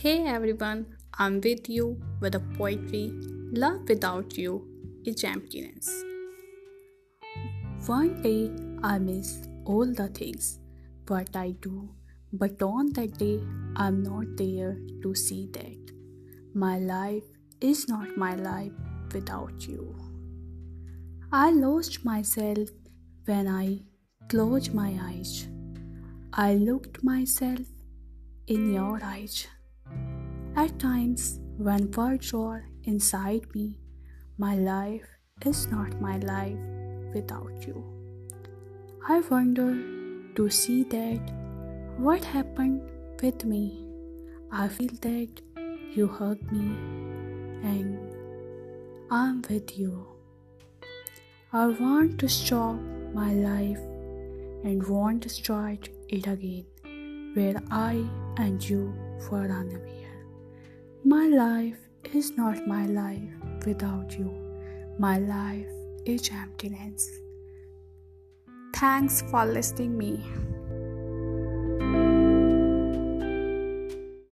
Hey everyone, I'm with you with a poetry. Love without you is emptiness. One day I miss all the things what I do, but on that day I'm not there to see that. My life is not my life without you. I lost myself when I closed my eyes. I looked myself in your eyes. At times, when words are inside me, my life is not my life without you. I wonder to see that what happened with me. I feel that you hug me and I'm with you. I want to stop my life and want to start it again where I and you were unaware. My life is not my life without you. My life is emptiness. Thanks for listening me.